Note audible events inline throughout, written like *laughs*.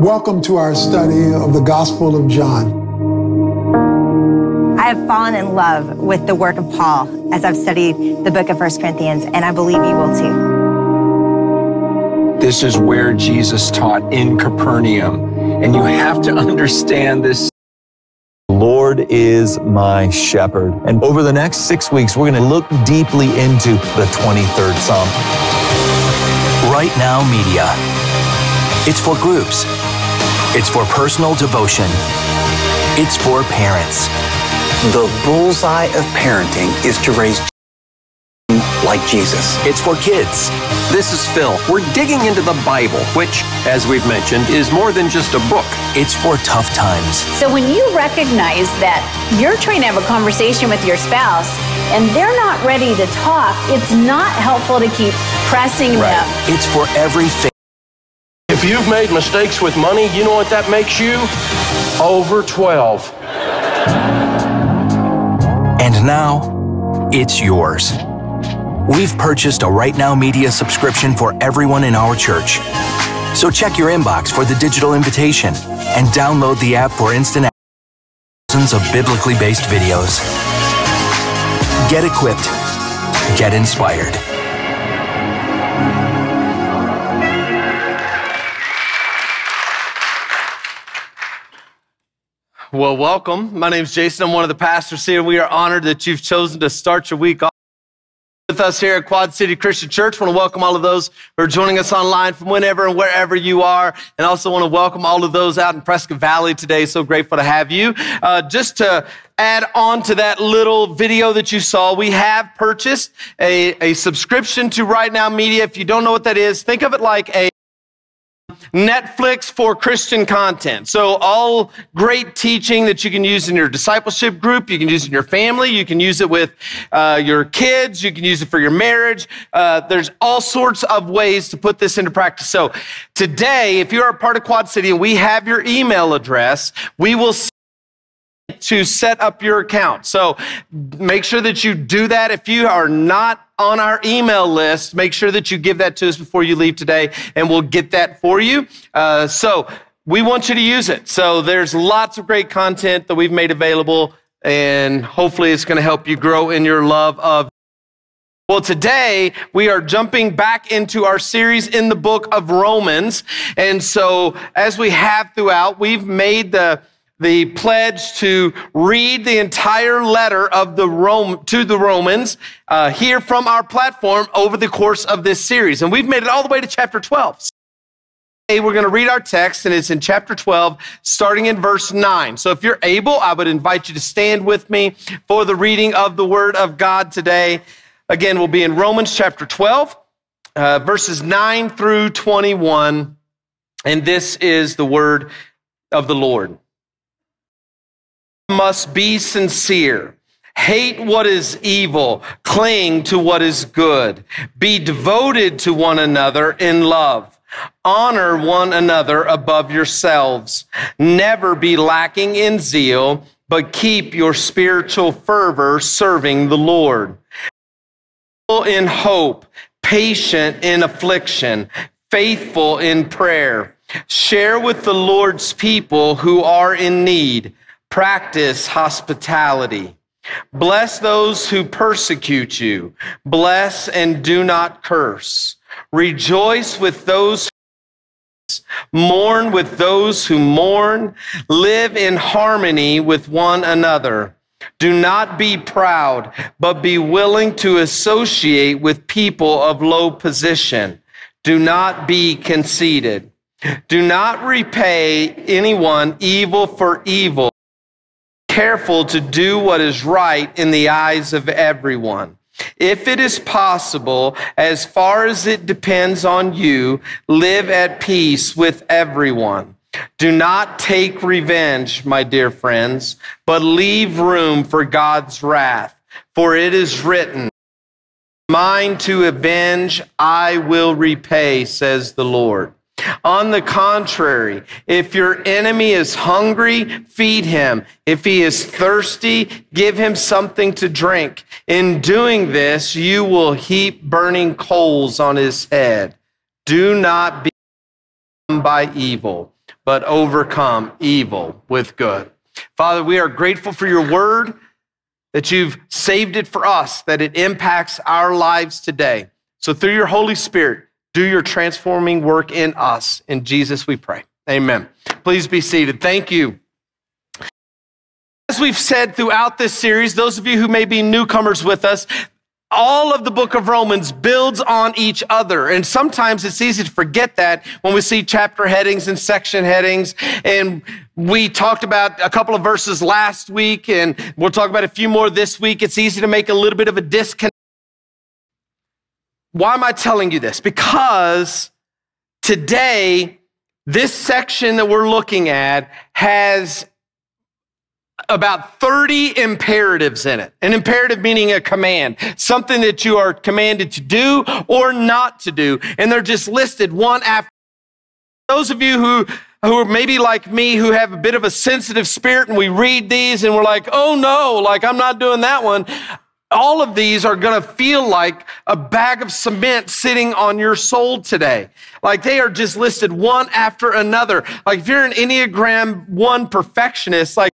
Welcome to our study of the Gospel of John. I have fallen in love with the work of Paul as I've studied the book of 1 Corinthians, and I believe you will too. This is where Jesus taught in Capernaum, and you have to understand this. Lord is my shepherd. And over the next six weeks, we're going to look deeply into the 23rd Psalm. Right Now Media. It's for groups it's for personal devotion. It's for parents. The bullseye of parenting is to raise like Jesus. It's for kids. This is Phil. We're digging into the Bible, which, as we've mentioned, is more than just a book. It's for tough times. So when you recognize that you're trying to have a conversation with your spouse and they're not ready to talk, it's not helpful to keep pressing right. them. It's for everything if you've made mistakes with money, you know what that makes you? Over 12. And now, it's yours. We've purchased a Right Now Media subscription for everyone in our church. So check your inbox for the digital invitation and download the app for instant thousands of biblically based videos. Get equipped. Get inspired. Well, welcome. My name is Jason. I'm one of the pastors here. We are honored that you've chosen to start your week off with us here at Quad City Christian Church. I want to welcome all of those who are joining us online from whenever and wherever you are. And also want to welcome all of those out in Prescott Valley today. So grateful to have you. Uh, just to add on to that little video that you saw, we have purchased a, a subscription to Right Now Media. If you don't know what that is, think of it like a Netflix for Christian content. So all great teaching that you can use in your discipleship group. You can use in your family. You can use it with uh, your kids. You can use it for your marriage. Uh, there's all sorts of ways to put this into practice. So today, if you're a part of Quad City and we have your email address, we will to set up your account. So make sure that you do that. If you are not on our email list, make sure that you give that to us before you leave today, and we'll get that for you. Uh, so we want you to use it. So there's lots of great content that we've made available, and hopefully it's going to help you grow in your love of. Well, today we are jumping back into our series in the book of Romans. And so, as we have throughout, we've made the the pledge to read the entire letter of the Rome to the Romans uh, here from our platform over the course of this series, and we've made it all the way to chapter 12. Today we're going to read our text, and it's in chapter 12, starting in verse 9. So if you're able, I would invite you to stand with me for the reading of the Word of God today. Again, we'll be in Romans chapter 12, uh, verses 9 through 21, and this is the Word of the Lord must be sincere. Hate what is evil, cling to what is good. Be devoted to one another in love. Honor one another above yourselves. Never be lacking in zeal, but keep your spiritual fervor serving the Lord. In hope, patient in affliction, faithful in prayer. Share with the Lord's people who are in need. Practice hospitality. Bless those who persecute you. Bless and do not curse. Rejoice with those mourn with those who mourn. Live in harmony with one another. Do not be proud, but be willing to associate with people of low position. Do not be conceited. Do not repay anyone evil for evil. Careful to do what is right in the eyes of everyone. If it is possible, as far as it depends on you, live at peace with everyone. Do not take revenge, my dear friends, but leave room for God's wrath. For it is written, Mine to avenge, I will repay, says the Lord. On the contrary, if your enemy is hungry, feed him. If he is thirsty, give him something to drink. In doing this, you will heap burning coals on his head. Do not be by evil, but overcome evil with good. Father, we are grateful for your word, that you've saved it for us, that it impacts our lives today. So through your Holy Spirit, do your transforming work in us. In Jesus we pray. Amen. Please be seated. Thank you. As we've said throughout this series, those of you who may be newcomers with us, all of the book of Romans builds on each other. And sometimes it's easy to forget that when we see chapter headings and section headings. And we talked about a couple of verses last week, and we'll talk about a few more this week. It's easy to make a little bit of a disconnect why am I telling you this? Because today, this section that we're looking at has about 30 imperatives in it. An imperative meaning a command, something that you are commanded to do or not to do. And they're just listed one after. Those of you who who are maybe like me, who have a bit of a sensitive spirit, and we read these and we're like, oh no, like I'm not doing that one all of these are going to feel like a bag of cement sitting on your soul today. Like they are just listed one after another. Like if you're an Enneagram 1 perfectionist, like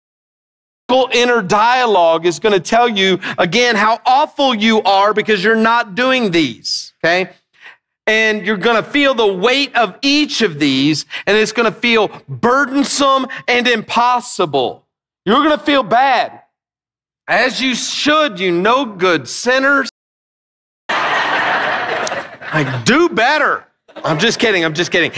inner dialogue is going to tell you again how awful you are because you're not doing these, okay? And you're going to feel the weight of each of these, and it's going to feel burdensome and impossible. You're going to feel bad. As you should, you no good sinners. Like, do better. I'm just kidding. I'm just kidding.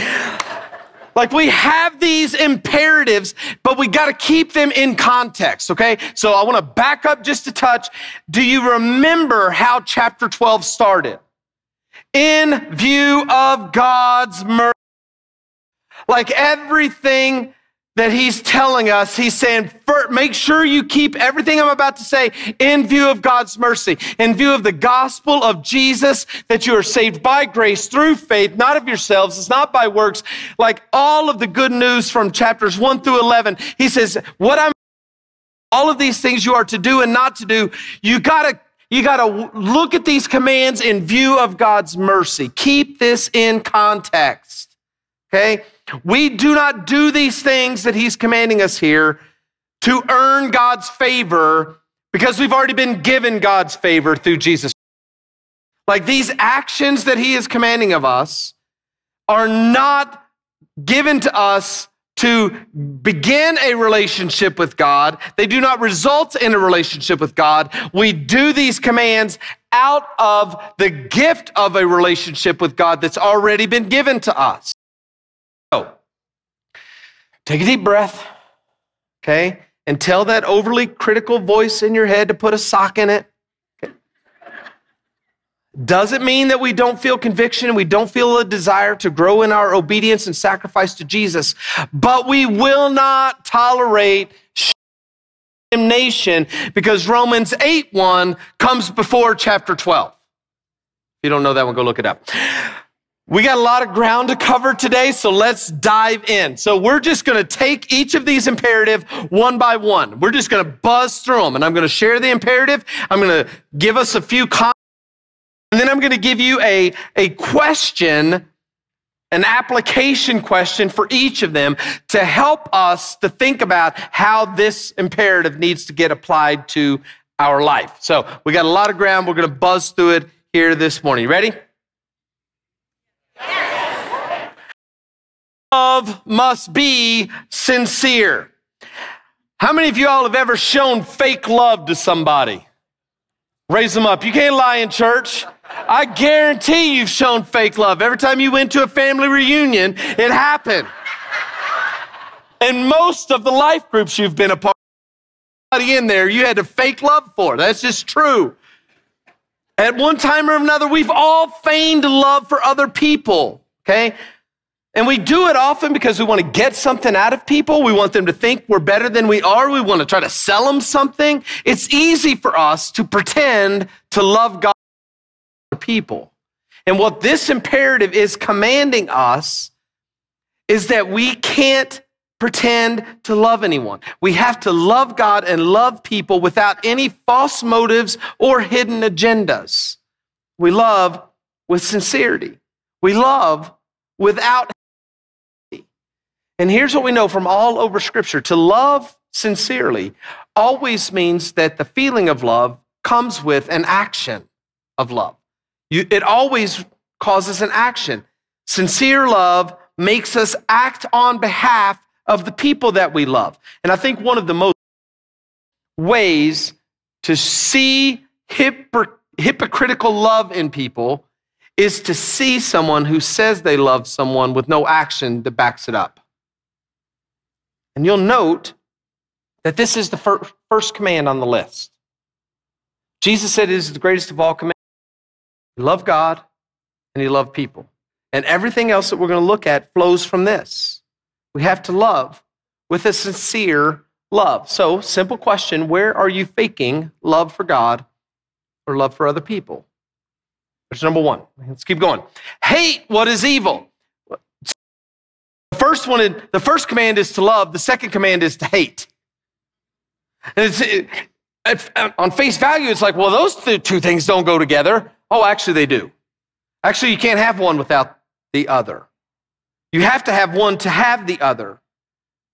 Like we have these imperatives, but we got to keep them in context, okay? So I want to back up just a touch. Do you remember how chapter 12 started? In view of God's mercy. Like everything that he's telling us, he's saying, make sure you keep everything I'm about to say in view of God's mercy, in view of the gospel of Jesus, that you are saved by grace through faith, not of yourselves. It's not by works. Like all of the good news from chapters one through 11, he says, what I'm, all of these things you are to do and not to do, you gotta you got to look at these commands in view of God's mercy. Keep this in context. Okay? We do not do these things that he's commanding us here to earn God's favor because we've already been given God's favor through Jesus. Like these actions that he is commanding of us are not given to us to begin a relationship with God. They do not result in a relationship with God. We do these commands out of the gift of a relationship with God that's already been given to us. Take a deep breath, okay? And tell that overly critical voice in your head to put a sock in it. Okay? Does it mean that we don't feel conviction and we don't feel a desire to grow in our obedience and sacrifice to Jesus? But we will not tolerate damnation because Romans 8 1 comes before chapter 12. If you don't know that one, go look it up. We got a lot of ground to cover today, so let's dive in. So we're just going to take each of these imperative one by one. We're just going to buzz through them, and I'm going to share the imperative. I'm going to give us a few comments And then I'm going to give you a, a question, an application question for each of them to help us to think about how this imperative needs to get applied to our life. So we got a lot of ground. We're going to buzz through it here this morning. You ready? Yes. Love must be sincere. How many of you all have ever shown fake love to somebody? Raise them up. You can't lie in church. I guarantee you've shown fake love. Every time you went to a family reunion, it happened. And most of the life groups you've been a part of, in there you had to fake love for. That's just true. At one time or another, we've all feigned love for other people, okay? And we do it often because we want to get something out of people. We want them to think we're better than we are. We want to try to sell them something. It's easy for us to pretend to love God people. And what this imperative is commanding us is that we can't pretend to love anyone. We have to love God and love people without any false motives or hidden agendas. We love with sincerity. We love without. And here's what we know from all over Scripture to love sincerely always means that the feeling of love comes with an action of love. You, it always causes an action. Sincere love makes us act on behalf of the people that we love. And I think one of the most ways to see hypocr- hypocritical love in people is to see someone who says they love someone with no action that backs it up. And you'll note that this is the fir- first command on the list. Jesus said it is the greatest of all commands. You love God and you love people. And everything else that we're going to look at flows from this. We have to love with a sincere love. So, simple question where are you faking love for God or love for other people? That's number one. Let's keep going. Hate what is evil. The first one, the first command is to love. The second command is to hate. And it's, it, uh, on face value, it's like, well, those two things don't go together. Oh, actually, they do. Actually, you can't have one without the other. You have to have one to have the other.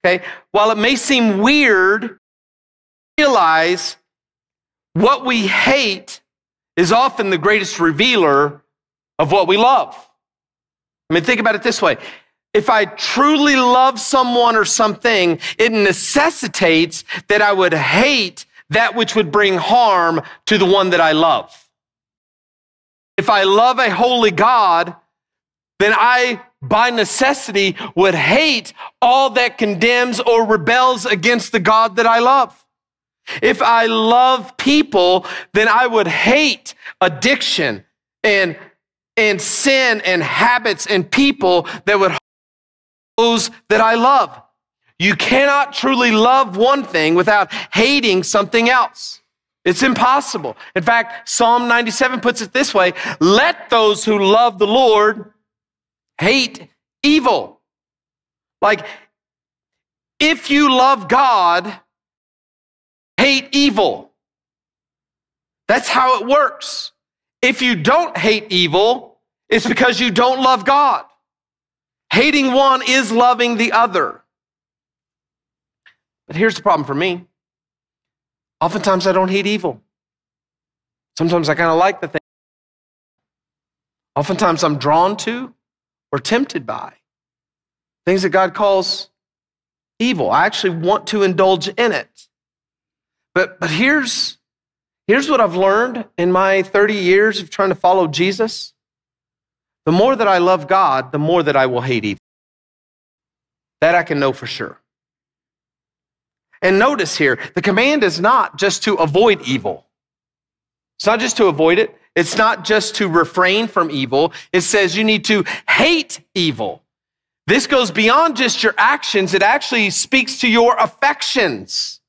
Okay? While it may seem weird, realize what we hate is often the greatest revealer of what we love. I mean, think about it this way. If I truly love someone or something, it necessitates that I would hate that which would bring harm to the one that I love. If I love a holy God, then I, by necessity, would hate all that condemns or rebels against the God that I love. If I love people, then I would hate addiction and, and sin and habits and people that would those that I love. You cannot truly love one thing without hating something else. It's impossible. In fact, Psalm 97 puts it this way let those who love the Lord hate evil. Like, if you love God, hate evil. That's how it works. If you don't hate evil, it's because you don't love God. Hating one is loving the other. But here's the problem for me Oftentimes, I don't hate evil. Sometimes I kind of like the thing. Oftentimes, I'm drawn to or tempted by things that God calls evil. I actually want to indulge in it. But, but here's, here's what I've learned in my 30 years of trying to follow Jesus. The more that I love God, the more that I will hate evil. That I can know for sure. And notice here, the command is not just to avoid evil. It's not just to avoid it. It's not just to refrain from evil. It says you need to hate evil. This goes beyond just your actions. It actually speaks to your affections.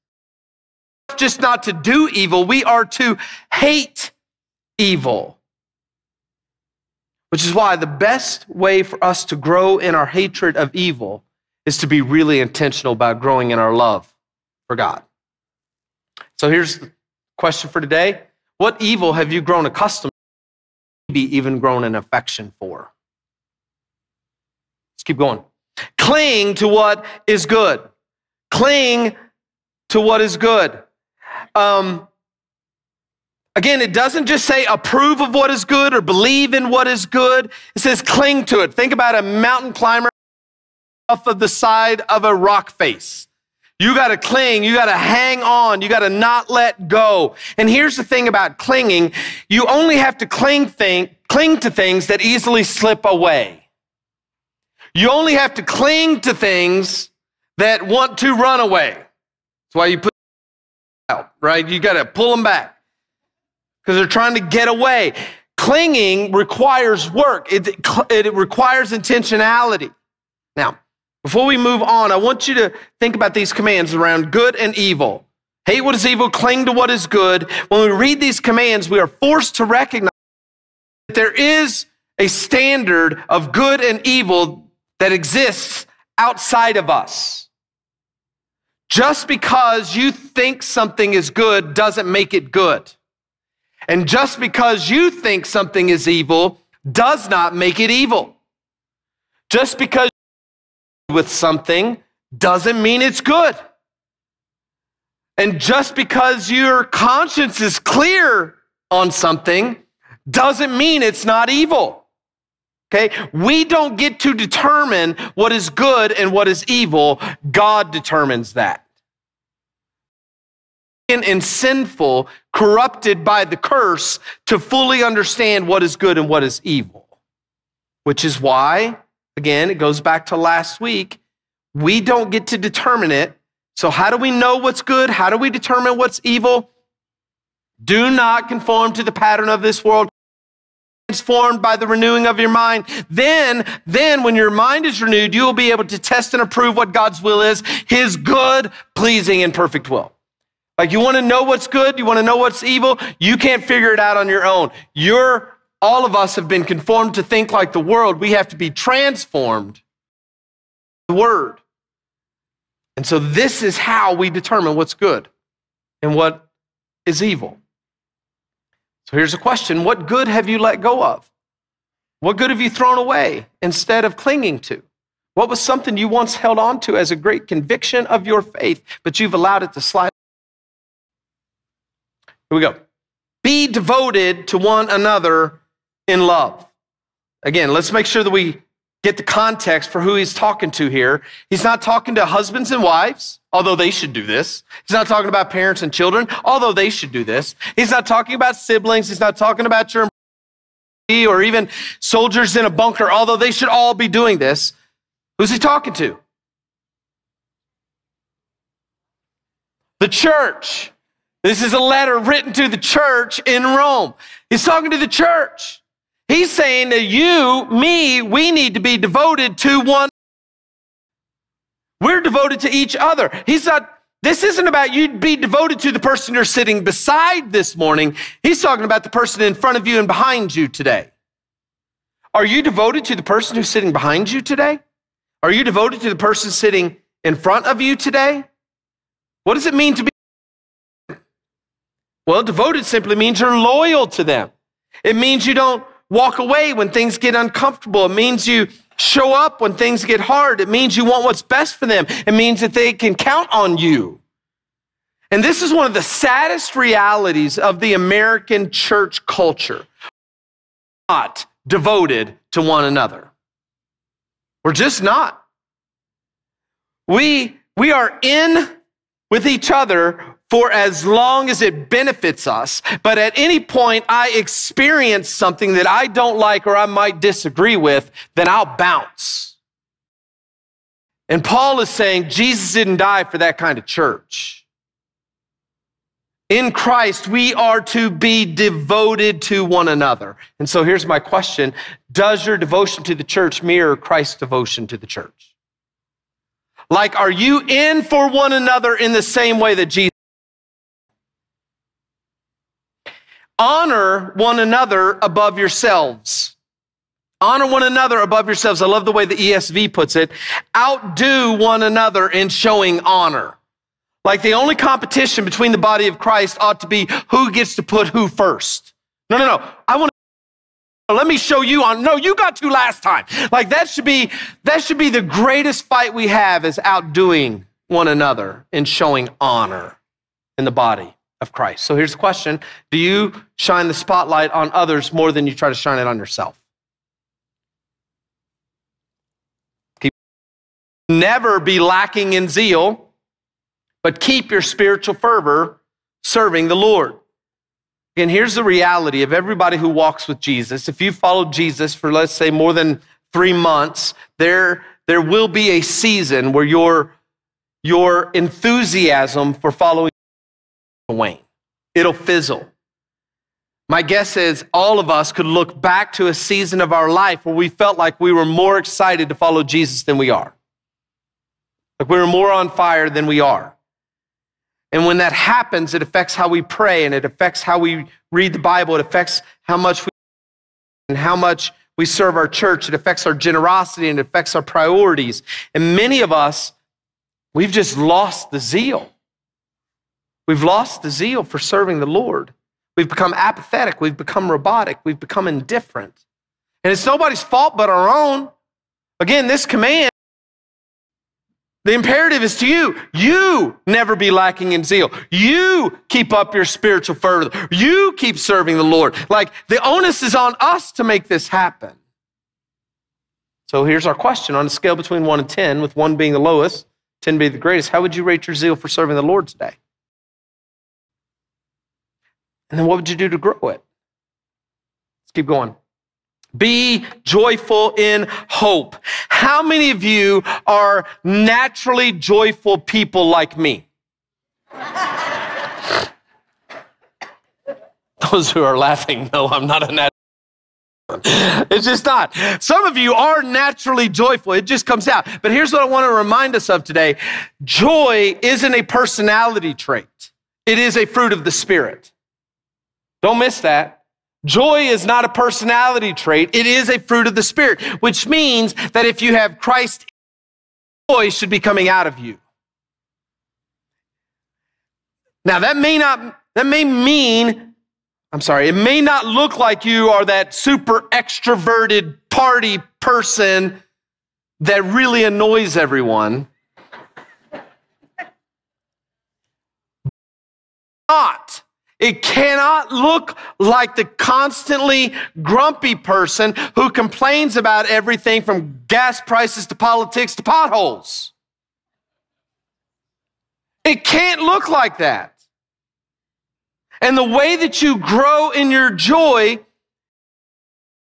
Just not to do evil. We are to hate evil. Which is why the best way for us to grow in our hatred of evil is to be really intentional about growing in our love for God. So here's the question for today What evil have you grown accustomed to, maybe even grown an affection for. Let's keep going. Cling to what is good. Cling to what is good. Um, again, it doesn't just say approve of what is good or believe in what is good. It says cling to it. Think about a mountain climber off of the side of a rock face. You got to cling. You got to hang on. You got to not let go. And here's the thing about clinging. You only have to cling, thing, cling to things that easily slip away. You only have to cling to things that want to run away. That's why you put out, right? You got to pull them back because they're trying to get away. Clinging requires work. It, it requires intentionality. Now, before we move on, I want you to think about these commands around good and evil. Hate what is evil, cling to what is good. When we read these commands, we are forced to recognize that there is a standard of good and evil that exists outside of us. Just because you think something is good doesn't make it good. And just because you think something is evil does not make it evil. Just because with something doesn't mean it's good. And just because your conscience is clear on something doesn't mean it's not evil. Okay? We don't get to determine what is good and what is evil. God determines that. And sinful, corrupted by the curse to fully understand what is good and what is evil. Which is why Again, it goes back to last week. We don't get to determine it. So, how do we know what's good? How do we determine what's evil? Do not conform to the pattern of this world. Transformed by the renewing of your mind. Then, then when your mind is renewed, you will be able to test and approve what God's will is, his good, pleasing, and perfect will. Like you want to know what's good, you want to know what's evil, you can't figure it out on your own. You're all of us have been conformed to think like the world. We have to be transformed. The word. And so this is how we determine what's good and what is evil. So here's a question What good have you let go of? What good have you thrown away instead of clinging to? What was something you once held on to as a great conviction of your faith, but you've allowed it to slide? Here we go. Be devoted to one another in love. Again, let's make sure that we get the context for who he's talking to here. He's not talking to husbands and wives, although they should do this. He's not talking about parents and children, although they should do this. He's not talking about siblings. He's not talking about your or even soldiers in a bunker, although they should all be doing this. Who's he talking to? The church. This is a letter written to the church in Rome. He's talking to the church. He's saying that you, me, we need to be devoted to one. We're devoted to each other. He's not, this isn't about you be devoted to the person you're sitting beside this morning. He's talking about the person in front of you and behind you today. Are you devoted to the person who's sitting behind you today? Are you devoted to the person sitting in front of you today? What does it mean to be? Well, devoted simply means you're loyal to them. It means you don't walk away when things get uncomfortable. It means you show up when things get hard. It means you want what's best for them. It means that they can count on you. And this is one of the saddest realities of the American church culture. Not devoted to one another. We're just not. We, we are in with each other for as long as it benefits us. But at any point I experience something that I don't like or I might disagree with, then I'll bounce. And Paul is saying Jesus didn't die for that kind of church. In Christ, we are to be devoted to one another. And so here's my question Does your devotion to the church mirror Christ's devotion to the church? Like, are you in for one another in the same way that Jesus? Honor one another above yourselves. Honor one another above yourselves. I love the way the ESV puts it. Outdo one another in showing honor. Like the only competition between the body of Christ ought to be who gets to put who first. No, no, no. I want to let me show you on. No, you got to last time. Like that should be that should be the greatest fight we have is outdoing one another in showing honor in the body of Christ. So here's the question Do you shine the spotlight on others more than you try to shine it on yourself? Keep, never be lacking in zeal, but keep your spiritual fervor serving the Lord. And here's the reality of everybody who walks with Jesus. If you followed Jesus for, let's say, more than three months, there, there will be a season where your, your enthusiasm for following wane. It'll fizzle. My guess is all of us could look back to a season of our life where we felt like we were more excited to follow Jesus than we are. Like we were more on fire than we are. And when that happens, it affects how we pray and it affects how we read the Bible. It affects how much we and how much we serve our church. It affects our generosity and it affects our priorities. And many of us, we've just lost the zeal. We've lost the zeal for serving the Lord. We've become apathetic. We've become robotic. We've become indifferent. And it's nobody's fault but our own. Again, this command, the imperative is to you. You never be lacking in zeal. You keep up your spiritual fervor. You keep serving the Lord. Like the onus is on us to make this happen. So here's our question on a scale between one and 10, with one being the lowest, 10 being the greatest. How would you rate your zeal for serving the Lord today? And then what would you do to grow it? Let's keep going. Be joyful in hope. How many of you are naturally joyful people like me? *laughs* Those who are laughing, no, I'm not a natural. It's just not. Some of you are naturally joyful. It just comes out. But here's what I want to remind us of today joy isn't a personality trait, it is a fruit of the Spirit. Don't miss that. Joy is not a personality trait. It is a fruit of the Spirit, which means that if you have Christ, joy should be coming out of you. Now, that may not, that may mean, I'm sorry, it may not look like you are that super extroverted party person that really annoys everyone. Not. It cannot look like the constantly grumpy person who complains about everything from gas prices to politics to potholes. It can't look like that. And the way that you grow in your joy,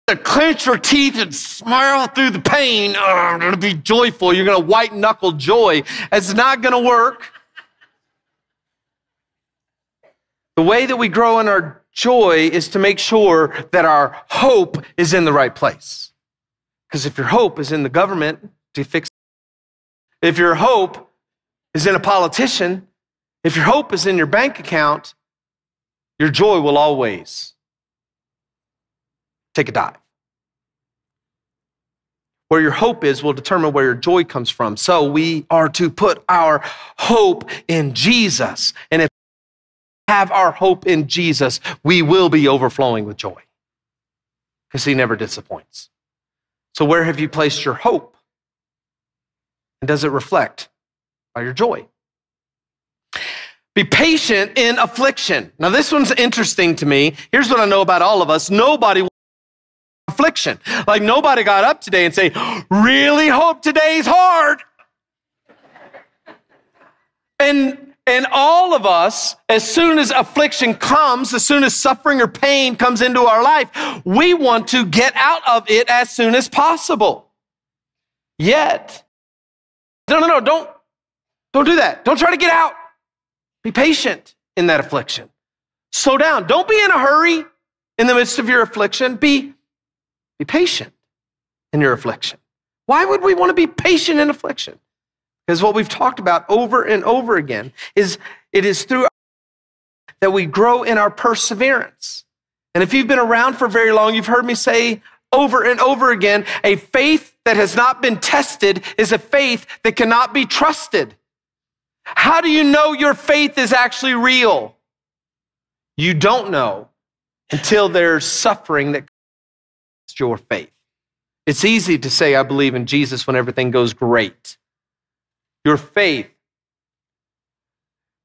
to clench your teeth and smile through the pain, oh, I'm going to be joyful. You're going to white knuckle joy. It's not going to work. The way that we grow in our joy is to make sure that our hope is in the right place. Because if your hope is in the government to fix if your hope is in a politician, if your hope is in your bank account, your joy will always take a dive. Where your hope is will determine where your joy comes from. So we are to put our hope in Jesus. And if have our hope in Jesus, we will be overflowing with joy because he never disappoints. So, where have you placed your hope? And does it reflect by your joy? Be patient in affliction. Now, this one's interesting to me. Here's what I know about all of us nobody affliction. Like, nobody got up today and say, Really hope today's hard. And and all of us, as soon as affliction comes, as soon as suffering or pain comes into our life, we want to get out of it as soon as possible. Yet, no, no, no, don't, don't do that. Don't try to get out. Be patient in that affliction. Slow down. Don't be in a hurry in the midst of your affliction. Be, be patient in your affliction. Why would we want to be patient in affliction? Because what we've talked about over and over again is it is through that we grow in our perseverance. And if you've been around for very long, you've heard me say over and over again a faith that has not been tested is a faith that cannot be trusted. How do you know your faith is actually real? You don't know until there's suffering that test your faith. It's easy to say, I believe in Jesus when everything goes great. Your faith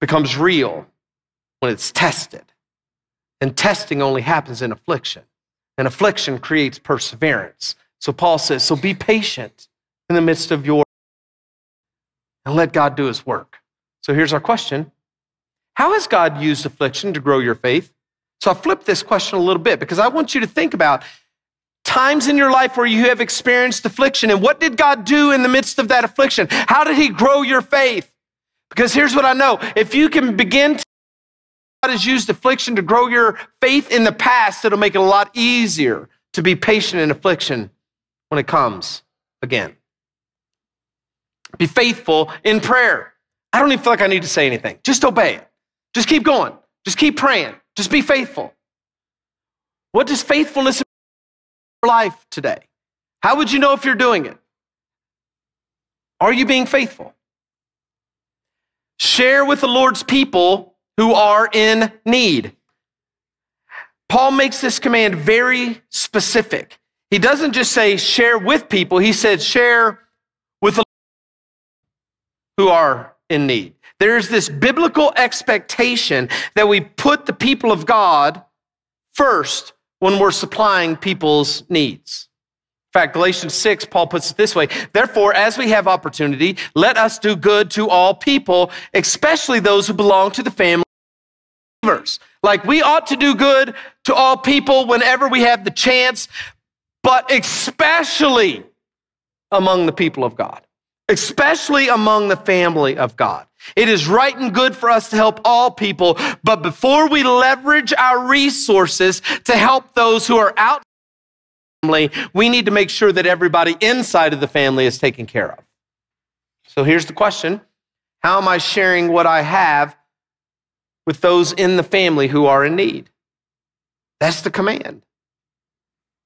becomes real when it's tested. And testing only happens in affliction. And affliction creates perseverance. So Paul says, so be patient in the midst of your and let God do his work. So here's our question. How has God used affliction to grow your faith? So I flipped this question a little bit because I want you to think about times in your life where you have experienced affliction and what did God do in the midst of that affliction? How did he grow your faith? Because here's what I know. If you can begin to God has used affliction to grow your faith in the past, it'll make it a lot easier to be patient in affliction when it comes again. Be faithful in prayer. I don't even feel like I need to say anything. Just obey it. Just keep going. Just keep praying. Just be faithful. What does faithfulness life today? How would you know if you're doing it? Are you being faithful? Share with the Lord's people who are in need. Paul makes this command very specific. He doesn't just say share with people, he said share with the who are in need. There's this biblical expectation that we put the people of God first when we're supplying people's needs. In fact, Galatians 6, Paul puts it this way Therefore, as we have opportunity, let us do good to all people, especially those who belong to the family of believers. Like we ought to do good to all people whenever we have the chance, but especially among the people of God especially among the family of God. It is right and good for us to help all people, but before we leverage our resources to help those who are out family, we need to make sure that everybody inside of the family is taken care of. So here's the question. How am I sharing what I have with those in the family who are in need? That's the command.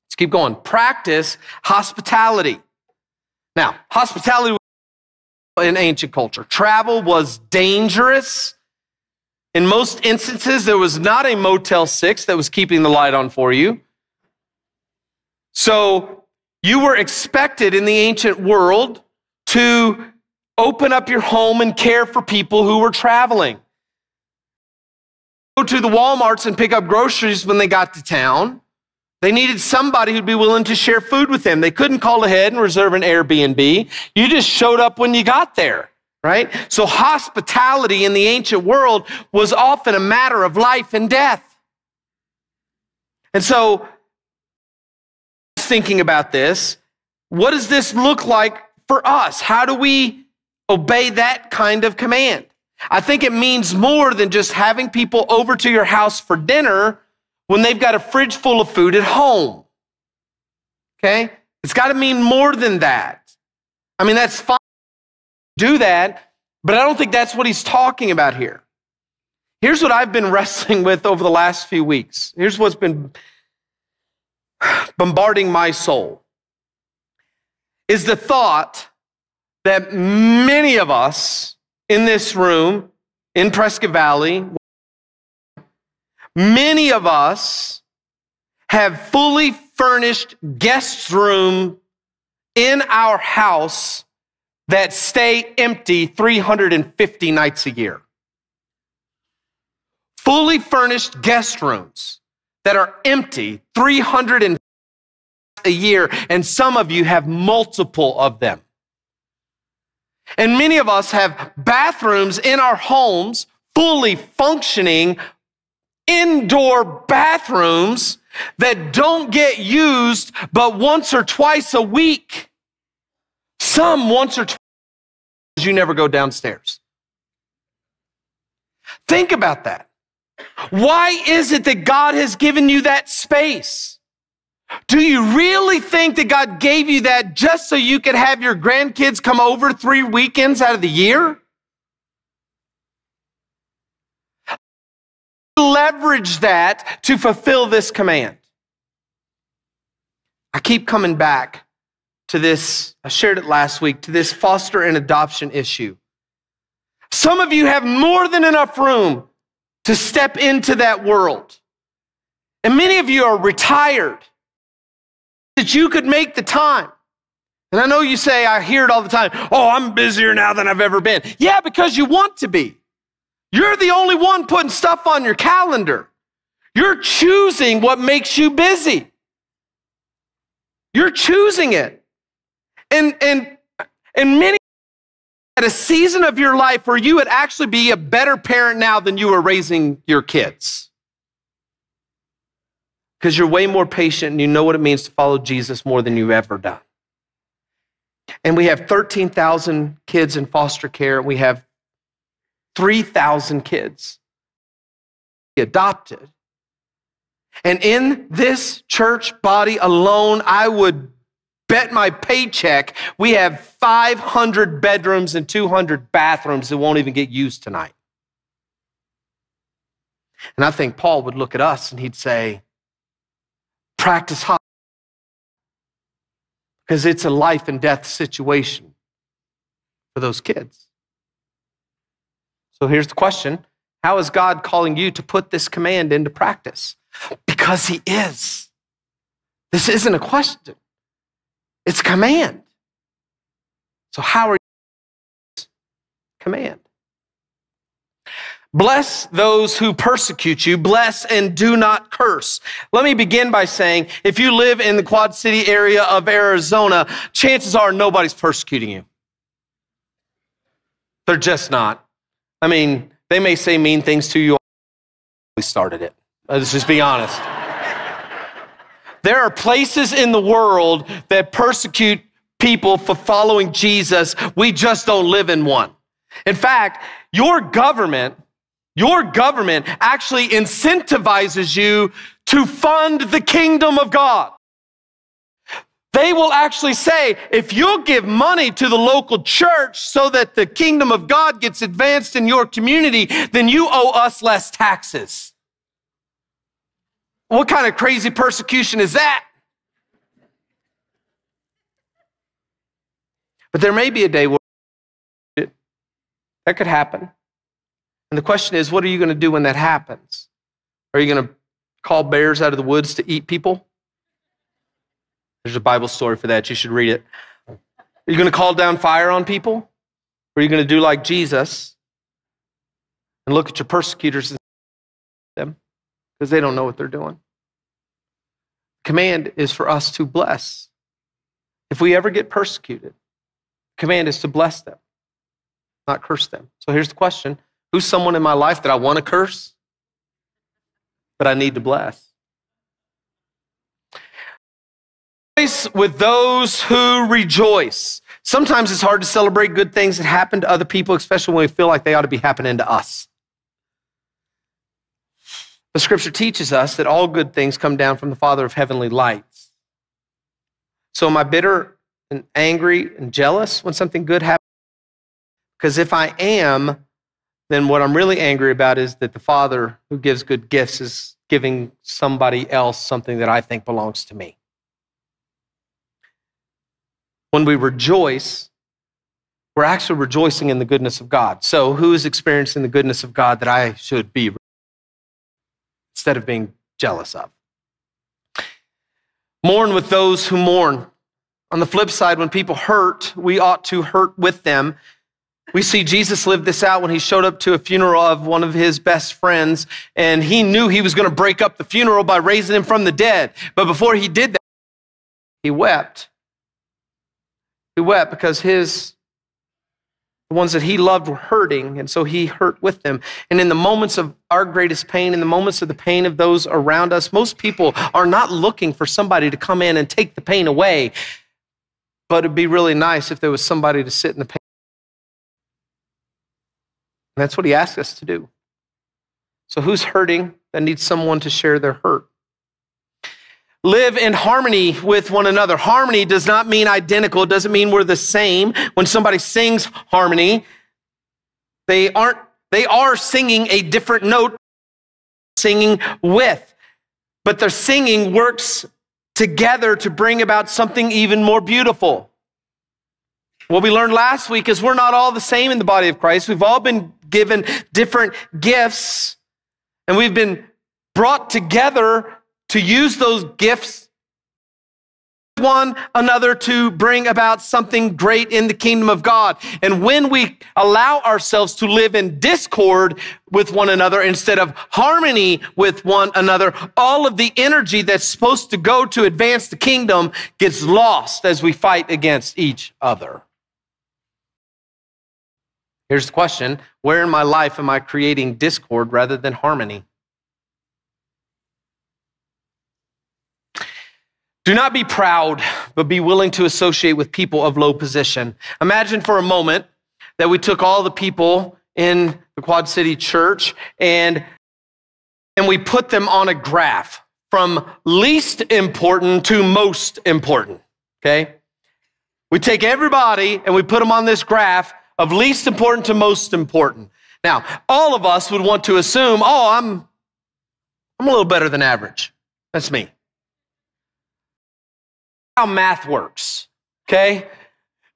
Let's keep going. Practice hospitality. Now, hospitality in ancient culture. Travel was dangerous. In most instances, there was not a Motel 6 that was keeping the light on for you. So you were expected in the ancient world to open up your home and care for people who were traveling. Go to the Walmarts and pick up groceries when they got to town. They needed somebody who'd be willing to share food with them. They couldn't call ahead and reserve an Airbnb. You just showed up when you got there, right? So hospitality in the ancient world was often a matter of life and death. And so, thinking about this, what does this look like for us? How do we obey that kind of command? I think it means more than just having people over to your house for dinner when they've got a fridge full of food at home. Okay? It's got to mean more than that. I mean, that's fine. Do that, but I don't think that's what he's talking about here. Here's what I've been *laughs* wrestling with over the last few weeks. Here's what's been *sighs* bombarding my soul is the thought that many of us in this room, in Prescott Valley, Many of us have fully furnished guest room in our house that stay empty 350 nights a year. Fully furnished guest rooms that are empty 300 a year, and some of you have multiple of them. And many of us have bathrooms in our homes fully functioning indoor bathrooms that don't get used but once or twice a week. Some once or twice, you never go downstairs. Think about that. Why is it that God has given you that space? Do you really think that God gave you that just so you could have your grandkids come over three weekends out of the year? Leverage that to fulfill this command. I keep coming back to this, I shared it last week, to this foster and adoption issue. Some of you have more than enough room to step into that world. And many of you are retired. that you could make the time. And I know you say, I hear it all the time, oh, I'm busier now than I've ever been. Yeah, because you want to be. You're the only one putting stuff on your calendar. You're choosing what makes you busy. You're choosing it. And, and, and many at a season of your life where you would actually be a better parent now than you were raising your kids. Because you're way more patient and you know what it means to follow Jesus more than you've ever done. And we have 13,000 kids in foster care, we have 3,000 kids He adopted. And in this church body alone, I would bet my paycheck we have 500 bedrooms and 200 bathrooms that won't even get used tonight. And I think Paul would look at us and he'd say, practice hard. Because it's a life and death situation for those kids. So here's the question How is God calling you to put this command into practice? Because He is. This isn't a question. It's command. So, how are you? Command. Bless those who persecute you. Bless and do not curse. Let me begin by saying if you live in the Quad City area of Arizona, chances are nobody's persecuting you. They're just not. I mean, they may say mean things to you. We started it. Let's just be honest. There are places in the world that persecute people for following Jesus. We just don't live in one. In fact, your government, your government actually incentivizes you to fund the kingdom of God. They will actually say, if you'll give money to the local church so that the kingdom of God gets advanced in your community, then you owe us less taxes. What kind of crazy persecution is that? But there may be a day where that could happen. And the question is, what are you going to do when that happens? Are you going to call bears out of the woods to eat people? There's a Bible story for that. You should read it. Are you going to call down fire on people? Or are you going to do like Jesus and look at your persecutors and them? because they don't know what they're doing. Command is for us to bless. If we ever get persecuted, command is to bless them, not curse them. So here's the question Who's someone in my life that I want to curse, but I need to bless? Rejoice with those who rejoice. Sometimes it's hard to celebrate good things that happen to other people, especially when we feel like they ought to be happening to us. The scripture teaches us that all good things come down from the Father of heavenly lights. So am I bitter and angry and jealous when something good happens? Because if I am, then what I'm really angry about is that the Father who gives good gifts is giving somebody else something that I think belongs to me. When we rejoice, we're actually rejoicing in the goodness of God. So, who is experiencing the goodness of God that I should be instead of being jealous of. Mourn with those who mourn. On the flip side, when people hurt, we ought to hurt with them. We see Jesus live this out when he showed up to a funeral of one of his best friends, and he knew he was going to break up the funeral by raising him from the dead. But before he did that, he wept. He wept because his the ones that he loved were hurting, and so he hurt with them. And in the moments of our greatest pain, in the moments of the pain of those around us, most people are not looking for somebody to come in and take the pain away. But it'd be really nice if there was somebody to sit in the pain. And that's what he asked us to do. So, who's hurting that needs someone to share their hurt? Live in harmony with one another. Harmony does not mean identical. It doesn't mean we're the same. When somebody sings harmony, they aren't, they are singing a different note, singing with, but their singing works together to bring about something even more beautiful. What we learned last week is we're not all the same in the body of Christ. We've all been given different gifts and we've been brought together to use those gifts one another to bring about something great in the kingdom of God. And when we allow ourselves to live in discord with one another instead of harmony with one another, all of the energy that's supposed to go to advance the kingdom gets lost as we fight against each other. Here's the question Where in my life am I creating discord rather than harmony? Do not be proud, but be willing to associate with people of low position. Imagine for a moment that we took all the people in the Quad City Church and, and we put them on a graph from least important to most important. Okay? We take everybody and we put them on this graph of least important to most important. Now, all of us would want to assume, oh, I'm, I'm a little better than average. That's me how math works, okay?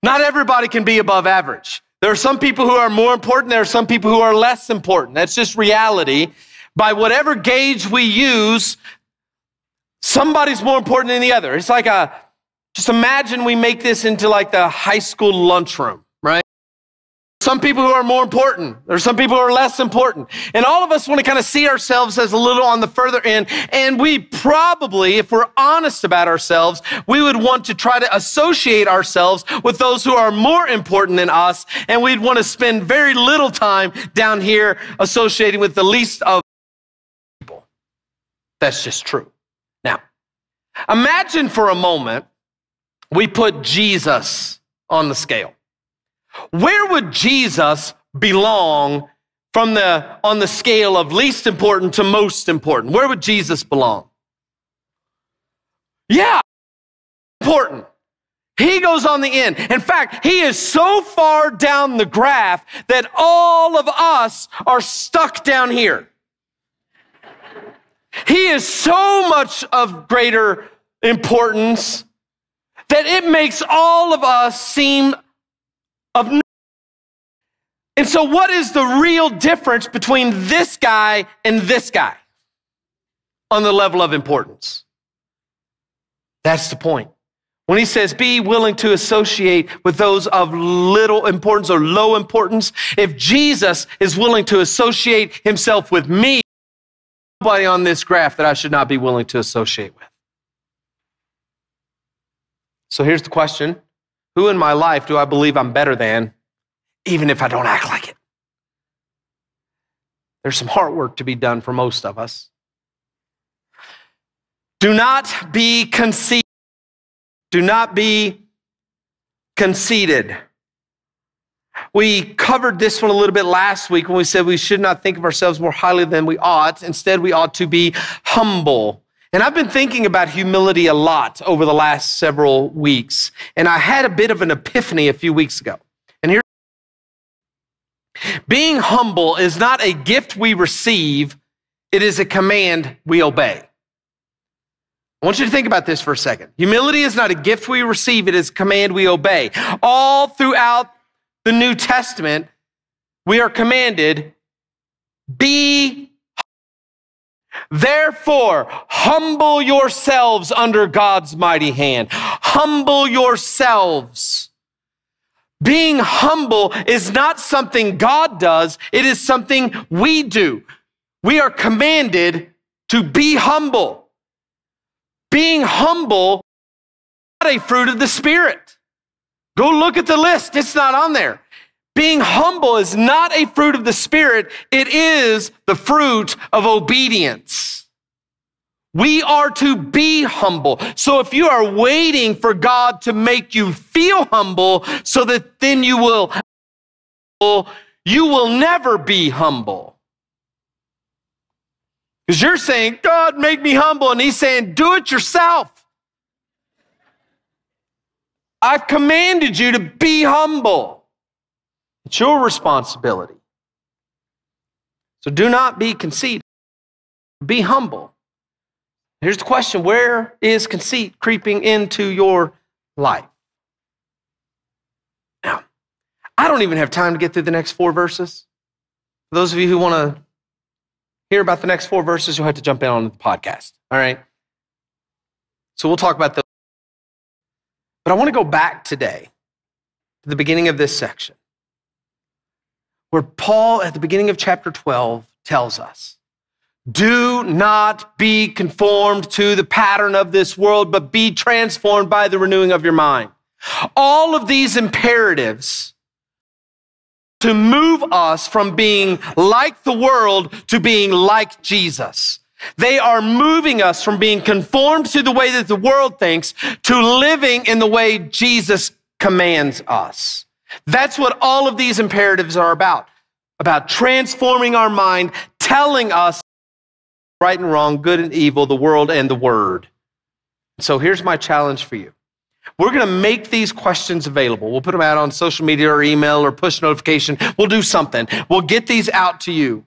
Not everybody can be above average. There are some people who are more important, there are some people who are less important. That's just reality. By whatever gauge we use, somebody's more important than the other. It's like a, just imagine we make this into like the high school lunchroom some people who are more important. There's some people who are less important. And all of us want to kind of see ourselves as a little on the further end. And we probably, if we're honest about ourselves, we would want to try to associate ourselves with those who are more important than us. And we'd want to spend very little time down here associating with the least of people. That's just true. Now, imagine for a moment we put Jesus on the scale. Where would Jesus belong from the on the scale of least important to most important? Where would Jesus belong? Yeah, important. He goes on the end. In fact, he is so far down the graph that all of us are stuck down here. He is so much of greater importance that it makes all of us seem of and so, what is the real difference between this guy and this guy on the level of importance? That's the point. When he says, be willing to associate with those of little importance or low importance, if Jesus is willing to associate himself with me, nobody on this graph that I should not be willing to associate with. So here's the question Who in my life do I believe I'm better than? even if I don't act like it. There's some hard work to be done for most of us. Do not be conceited. Do not be conceited. We covered this one a little bit last week when we said we should not think of ourselves more highly than we ought. Instead, we ought to be humble. And I've been thinking about humility a lot over the last several weeks. And I had a bit of an epiphany a few weeks ago. And here being humble is not a gift we receive, it is a command we obey. I want you to think about this for a second. Humility is not a gift we receive, it is a command we obey. All throughout the New Testament, we are commanded be Therefore, humble yourselves under God's mighty hand. Humble yourselves. Being humble is not something God does, it is something we do. We are commanded to be humble. Being humble is not a fruit of the Spirit. Go look at the list, it's not on there. Being humble is not a fruit of the Spirit, it is the fruit of obedience. We are to be humble. So if you are waiting for God to make you feel humble so that then you will, you will never be humble. Because you're saying, God, make me humble. And he's saying, do it yourself. I've commanded you to be humble. It's your responsibility. So do not be conceited. Be humble. Here's the question Where is conceit creeping into your life? Now, I don't even have time to get through the next four verses. For those of you who want to hear about the next four verses, you'll have to jump in on the podcast. All right? So we'll talk about those. But I want to go back today to the beginning of this section, where Paul, at the beginning of chapter 12, tells us do not be conformed to the pattern of this world, but be transformed by the renewing of your mind. All of these imperatives to move us from being like the world to being like Jesus. They are moving us from being conformed to the way that the world thinks to living in the way Jesus commands us. That's what all of these imperatives are about. About transforming our mind, telling us right and wrong, good and evil, the world and the word. So here's my challenge for you. We're going to make these questions available. We'll put them out on social media or email or push notification. We'll do something. We'll get these out to you.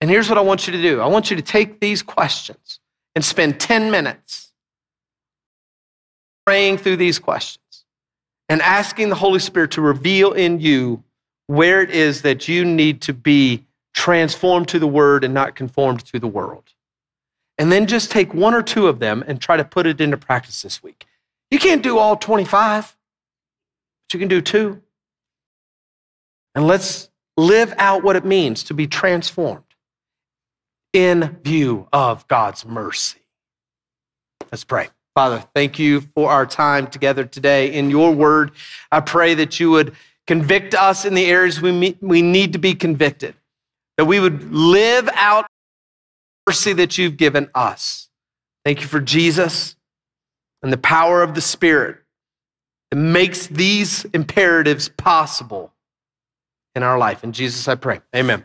And here's what I want you to do I want you to take these questions and spend 10 minutes praying through these questions and asking the Holy Spirit to reveal in you where it is that you need to be transformed to the word and not conformed to the world. And then just take one or two of them and try to put it into practice this week. You can't do all 25, but you can do two. And let's live out what it means to be transformed in view of God's mercy. Let's pray. Father, thank you for our time together today in your word. I pray that you would convict us in the areas we, we need to be convicted that we would live out mercy that you've given us. Thank you for Jesus and the power of the Spirit that makes these imperatives possible in our life. In Jesus, I pray. Amen.